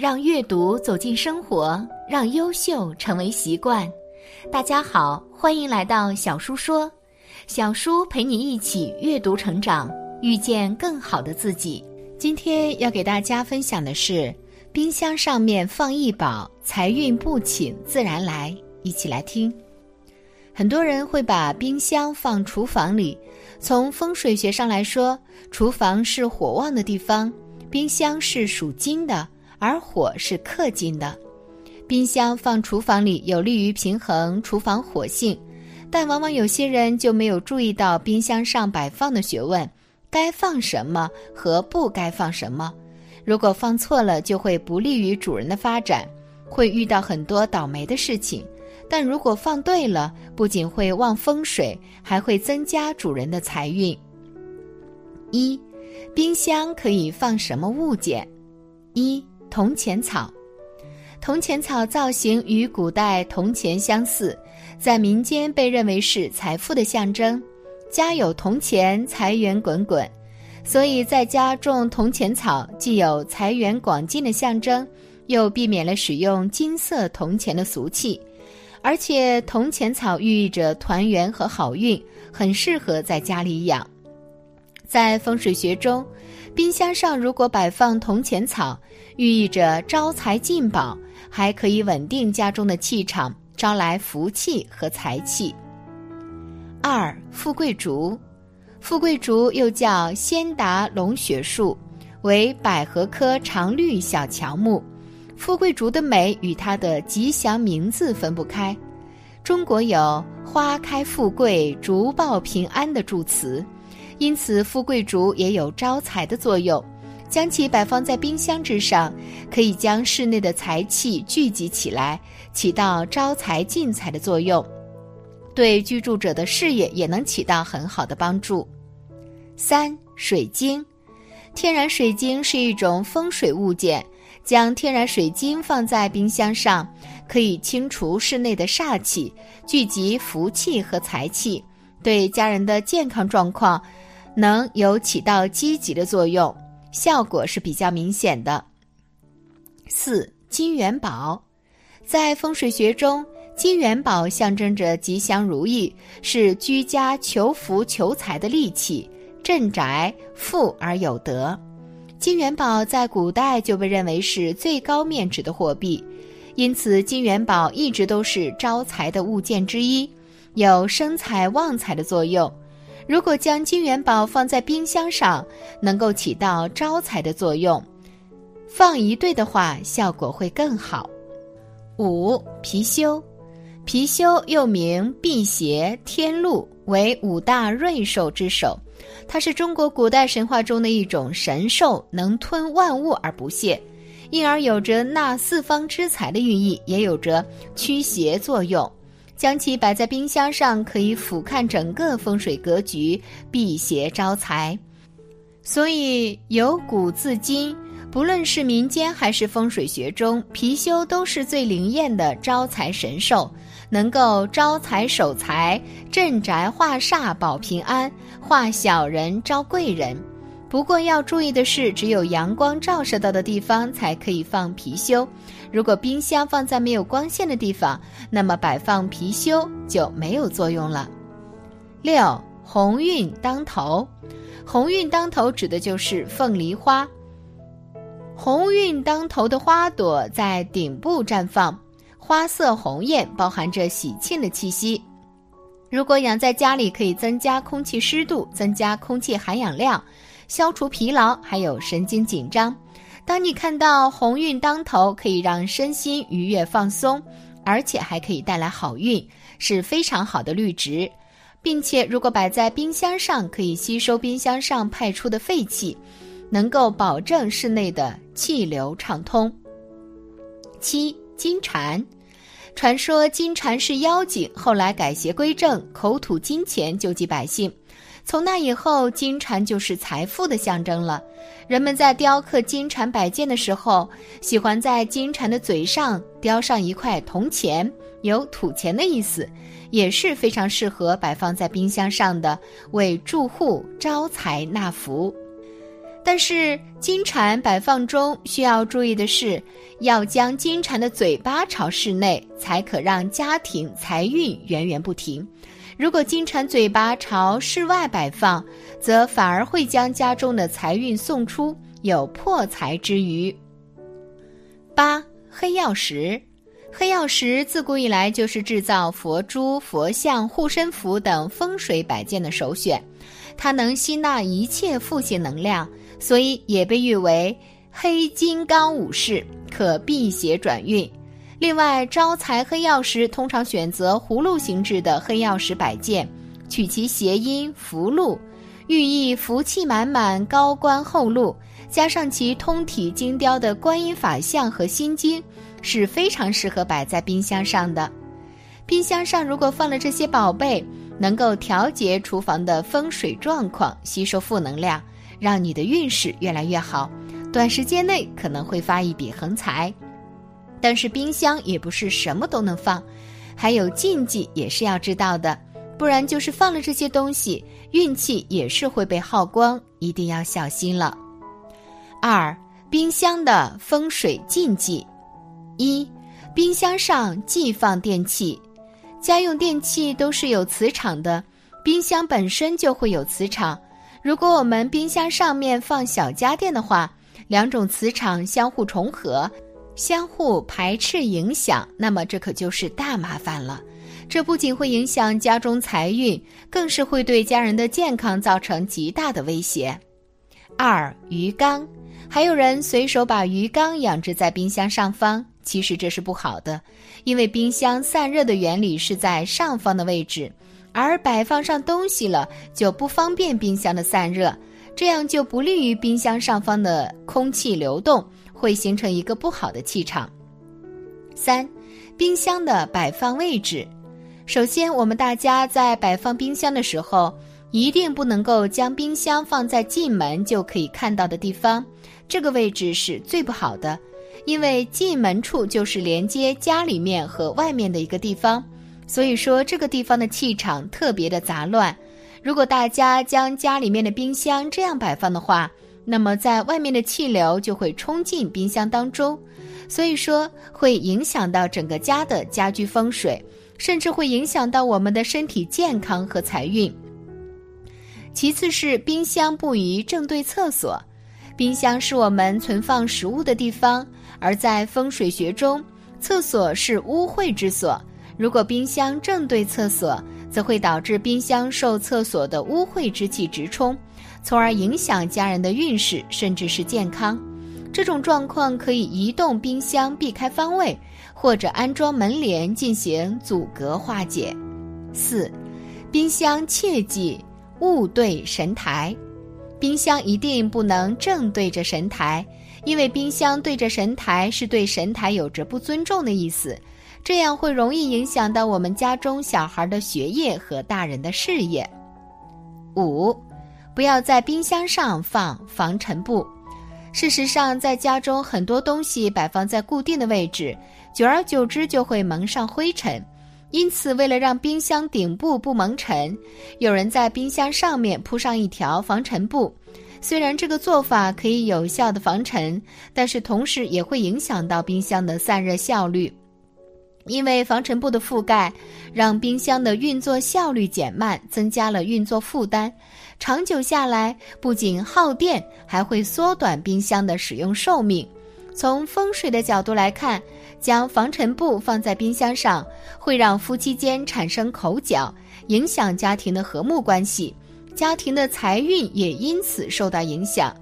让阅读走进生活，让优秀成为习惯。大家好，欢迎来到小叔说，小叔陪你一起阅读成长，遇见更好的自己。今天要给大家分享的是：冰箱上面放一宝，财运不请自然来。一起来听。很多人会把冰箱放厨房里，从风水学上来说，厨房是火旺的地方。冰箱是属金的，而火是克金的。冰箱放厨房里有利于平衡厨房火性，但往往有些人就没有注意到冰箱上摆放的学问，该放什么和不该放什么。如果放错了，就会不利于主人的发展，会遇到很多倒霉的事情。但如果放对了，不仅会旺风水，还会增加主人的财运。一。冰箱可以放什么物件？一铜钱草，铜钱草造型与古代铜钱相似，在民间被认为是财富的象征。家有铜钱，财源滚滚，所以在家种铜钱草，既有财源广进的象征，又避免了使用金色铜钱的俗气。而且铜钱草寓意着团圆和好运，很适合在家里养。在风水学中，冰箱上如果摆放铜钱草，寓意着招财进宝，还可以稳定家中的气场，招来福气和财气。二、富贵竹，富贵竹又叫仙达龙血树，为百合科常绿小乔木。富贵竹的美与它的吉祥名字分不开。中国有“花开富贵，竹报平安”的祝词。因此，富贵竹也有招财的作用。将其摆放在冰箱之上，可以将室内的财气聚集起来，起到招财进财的作用。对居住者的事业也能起到很好的帮助。三、水晶，天然水晶是一种风水物件。将天然水晶放在冰箱上，可以清除室内的煞气，聚集福气和财气，对家人的健康状况。能有起到积极的作用，效果是比较明显的。四金元宝，在风水学中，金元宝象征着吉祥如意，是居家求福求财的利器，镇宅富而有德。金元宝在古代就被认为是最高面值的货币，因此金元宝一直都是招财的物件之一，有生财旺财的作用。如果将金元宝放在冰箱上，能够起到招财的作用。放一对的话，效果会更好。五貔貅，貔貅又名辟邪天禄，为五大瑞兽之首。它是中国古代神话中的一种神兽，能吞万物而不泄，因而有着纳四方之财的寓意，也有着驱邪作用。将其摆在冰箱上，可以俯瞰整个风水格局，辟邪招财。所以由古至今，不论是民间还是风水学中，貔貅都是最灵验的招财神兽，能够招财守财、镇宅化煞、保平安、化小人招贵人。不过要注意的是，只有阳光照射到的地方才可以放貔貅。如果冰箱放在没有光线的地方，那么摆放貔貅就没有作用了。六，鸿运当头，鸿运当头指的就是凤梨花。鸿运当头的花朵在顶部绽放，花色红艳，包含着喜庆的气息。如果养在家里，可以增加空气湿度，增加空气含氧量。消除疲劳，还有神经紧张。当你看到鸿运当头，可以让身心愉悦放松，而且还可以带来好运，是非常好的绿植。并且，如果摆在冰箱上，可以吸收冰箱上排出的废气，能够保证室内的气流畅通。七金蝉，传说金蝉是妖精，后来改邪归正，口吐金钱救济百姓。从那以后，金蝉就是财富的象征了。人们在雕刻金蝉摆件的时候，喜欢在金蝉的嘴上雕上一块铜钱，有吐钱的意思，也是非常适合摆放在冰箱上的，为住户招财纳福。但是金蝉摆放中需要注意的是，要将金蝉的嘴巴朝室内，才可让家庭财运源源不停。如果金蝉嘴巴朝室外摆放，则反而会将家中的财运送出，有破财之余。八黑曜石，黑曜石自古以来就是制造佛珠、佛像、护身符等风水摆件的首选，它能吸纳一切负性能量。所以也被誉为黑金刚武士，可辟邪转运。另外，招财黑曜石通常选择葫芦形制的黑曜石摆件，取其谐音“福禄”，寓意福气满满、高官厚禄。加上其通体精雕的观音法像和心经，是非常适合摆在冰箱上的。冰箱上如果放了这些宝贝，能够调节厨房的风水状况，吸收负能量。让你的运势越来越好，短时间内可能会发一笔横财。但是冰箱也不是什么都能放，还有禁忌也是要知道的，不然就是放了这些东西，运气也是会被耗光，一定要小心了。二、冰箱的风水禁忌：一、冰箱上忌放电器，家用电器都是有磁场的，冰箱本身就会有磁场。如果我们冰箱上面放小家电的话，两种磁场相互重合，相互排斥影响，那么这可就是大麻烦了。这不仅会影响家中财运，更是会对家人的健康造成极大的威胁。二鱼缸，还有人随手把鱼缸养殖在冰箱上方，其实这是不好的，因为冰箱散热的原理是在上方的位置。而摆放上东西了，就不方便冰箱的散热，这样就不利于冰箱上方的空气流动，会形成一个不好的气场。三，冰箱的摆放位置，首先我们大家在摆放冰箱的时候，一定不能够将冰箱放在进门就可以看到的地方，这个位置是最不好的，因为进门处就是连接家里面和外面的一个地方。所以说，这个地方的气场特别的杂乱。如果大家将家里面的冰箱这样摆放的话，那么在外面的气流就会冲进冰箱当中，所以说会影响到整个家的家居风水，甚至会影响到我们的身体健康和财运。其次是冰箱不宜正对厕所，冰箱是我们存放食物的地方，而在风水学中，厕所是污秽之所。如果冰箱正对厕所，则会导致冰箱受厕所的污秽之气直冲，从而影响家人的运势，甚至是健康。这种状况可以移动冰箱避开方位，或者安装门帘进行阻隔化解。四，冰箱切记勿对神台，冰箱一定不能正对着神台，因为冰箱对着神台是对神台有着不尊重的意思。这样会容易影响到我们家中小孩的学业和大人的事业。五，不要在冰箱上放防尘布。事实上，在家中很多东西摆放在固定的位置，久而久之就会蒙上灰尘。因此，为了让冰箱顶部不蒙尘，有人在冰箱上面铺上一条防尘布。虽然这个做法可以有效的防尘，但是同时也会影响到冰箱的散热效率。因为防尘布的覆盖，让冰箱的运作效率减慢，增加了运作负担。长久下来，不仅耗电，还会缩短冰箱的使用寿命。从风水的角度来看，将防尘布放在冰箱上，会让夫妻间产生口角，影响家庭的和睦关系，家庭的财运也因此受到影响。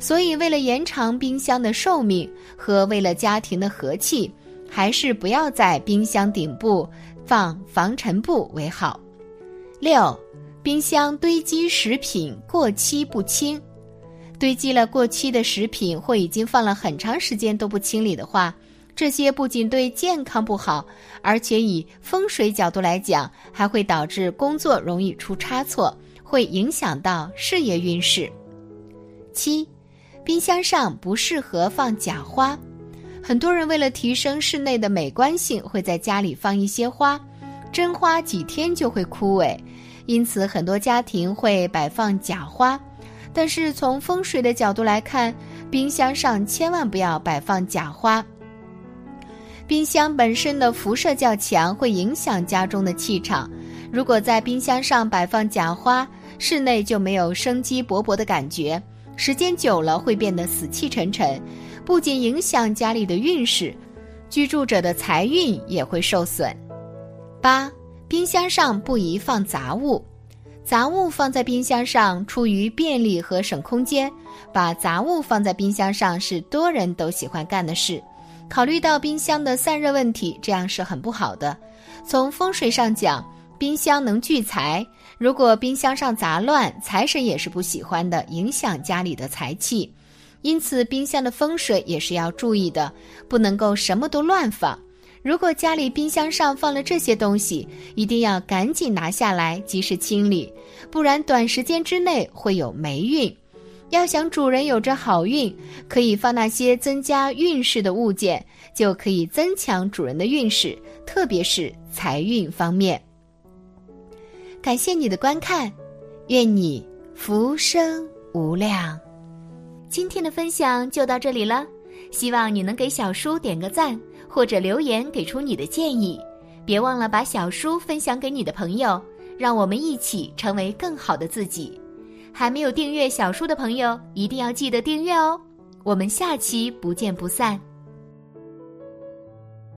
所以，为了延长冰箱的寿命和为了家庭的和气。还是不要在冰箱顶部放防尘布为好。六，冰箱堆积食品过期不清，堆积了过期的食品或已经放了很长时间都不清理的话，这些不仅对健康不好，而且以风水角度来讲，还会导致工作容易出差错，会影响到事业运势。七，冰箱上不适合放假花。很多人为了提升室内的美观性，会在家里放一些花，真花几天就会枯萎，因此很多家庭会摆放假花。但是从风水的角度来看，冰箱上千万不要摆放假花。冰箱本身的辐射较强，会影响家中的气场。如果在冰箱上摆放假花，室内就没有生机勃勃的感觉，时间久了会变得死气沉沉，不仅影响家里的运势，居住者的财运也会受损。八，冰箱上不宜放杂物。杂物放在冰箱上，出于便利和省空间，把杂物放在冰箱上是多人都喜欢干的事。考虑到冰箱的散热问题，这样是很不好的。从风水上讲，冰箱能聚财，如果冰箱上杂乱，财神也是不喜欢的，影响家里的财气。因此，冰箱的风水也是要注意的，不能够什么都乱放。如果家里冰箱上放了这些东西，一定要赶紧拿下来，及时清理，不然短时间之内会有霉运。要想主人有着好运，可以放那些增加运势的物件，就可以增强主人的运势，特别是财运方面。感谢你的观看，愿你福生无量。今天的分享就到这里了，希望你能给小叔点个赞。或者留言给出你的建议，别忘了把小书分享给你的朋友，让我们一起成为更好的自己。还没有订阅小书的朋友，一定要记得订阅哦。我们下期不见不散。